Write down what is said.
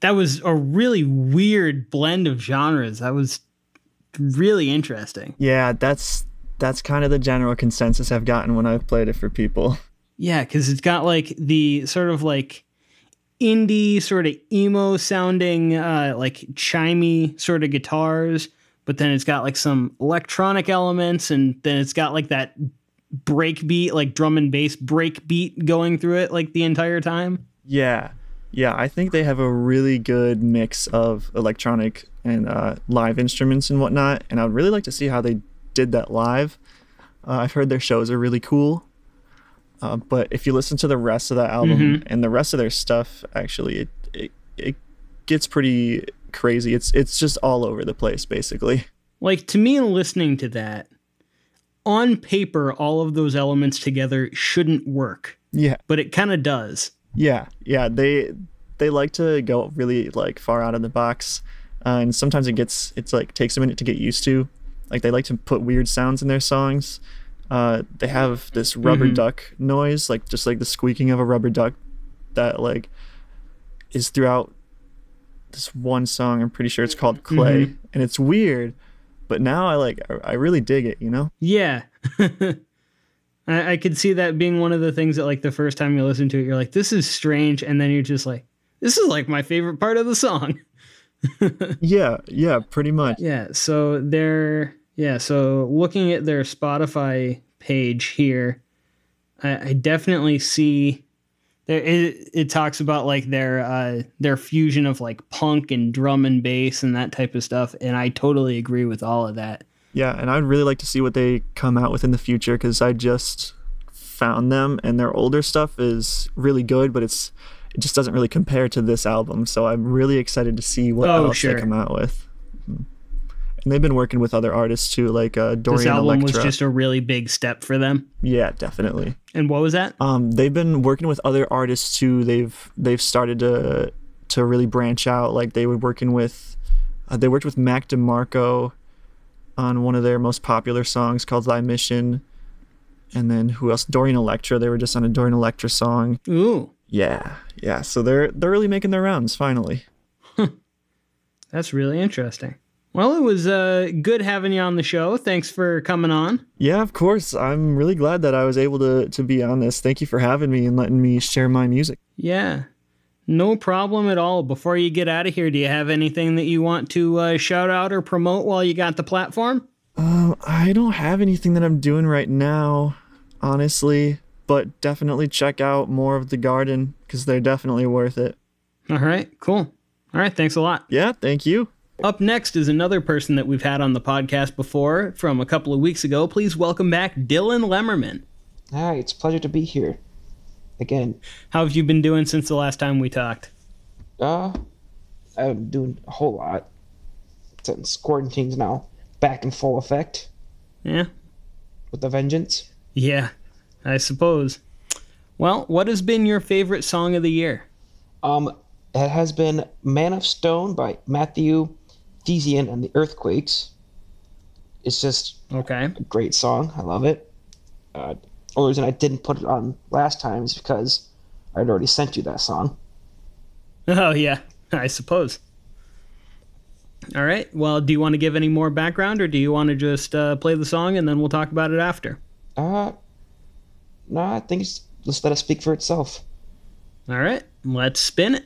That was a really weird blend of genres. That was really interesting. Yeah, that's that's kind of the general consensus I've gotten when I've played it for people. Yeah, because it's got like the sort of like indie, sort of emo sounding, uh, like chimey sort of guitars, but then it's got like some electronic elements, and then it's got like that break beat, like drum and bass break beat going through it like the entire time. Yeah, yeah, I think they have a really good mix of electronic and uh, live instruments and whatnot, and I'd really like to see how they did that live. Uh, I've heard their shows are really cool. Uh, but if you listen to the rest of the album Mhm. and the rest of their stuff, actually, it, it it gets pretty crazy. It's it's just all over the place, basically. Like to me, listening to that, on paper, all of those elements together shouldn't work, Yeah, but it kind of does. Yeah, yeah. They they like to go really like far out of the box, uh, and sometimes it gets it's like takes a minute to get used to. Like they like to put weird sounds in their songs. Uh, they have this rubber Mhm. duck noise, like just like the squeaking of a rubber duck, that like is throughout this one song. I'm pretty sure it's called Clay, and it's weird. But now I like I I really dig it. You know? Yeah. I, I could see that being one of the things that, like, the first time you listen to it, you're like, this is strange. And then you're just like, this is like my favorite part of the song. Yeah, yeah, pretty much. Yeah. So they're, yeah. So looking at their Spotify page here, I, I definitely see. There, it, it talks about like their uh, their fusion of like punk and drum and bass and that type of stuff, and I totally agree with all of that. Yeah, and I'd really like to see what they come out with in the future because I just found them and their older stuff is really good, but it's it just doesn't really compare to this album. So I'm really excited to see what Oh, else sure. they come out with. Mhm. And they've been working with other artists too, like uh, This album Electra. was just a really big step for them. yeah, definitely. And what was that? Um, they've been working with other artists too. They've they've started to to really branch out. Like they were working with, uh, they worked with Mac DeMarco on one of their most popular songs called "Thy Mission," and then who else? Dorian Electra. They were just on a Dorian Electra song. Ooh, Yeah, yeah. So they're they're really making their rounds finally. that's really interesting. Well, it was uh, good having you on the show. Thanks for coming on. Yeah, of course. I'm really glad that I was able to to be on this. Thank you for having me and letting me share my music. Yeah, no problem at all. Before you get out of here, do you have anything that you want to uh, shout out or promote while you got the platform? Um, I don't have anything that I'm doing right now, honestly, but definitely check out more of The Garden because they're definitely worth it. All right, cool. All right, thanks a lot. Yeah, thank you. Up next is another person that we've had on the podcast before from a couple of weeks ago. Please welcome back Dylan Lemmerman. Hi, it's a pleasure to be here. Again, How have you been doing since the last time we talked? uh, I'm doing a whole lot. Since quarantine's now back in full effect Yeah, with a vengeance. yeah, I suppose. Well, what has been your favorite song of the year? Um, it has been Man of Stone by Matthew Thesian and the Earthquakes. It's just Okay. a great song. I love it. Uh, only reason I didn't put it on last time is because I'd already sent you that song. Oh, yeah, I suppose. All right. Well, do you want to give any more background or do you want to just uh, play the song and then we'll talk about it after? Uh, no, I think it's, just let it speak for itself. All right. Let's spin it.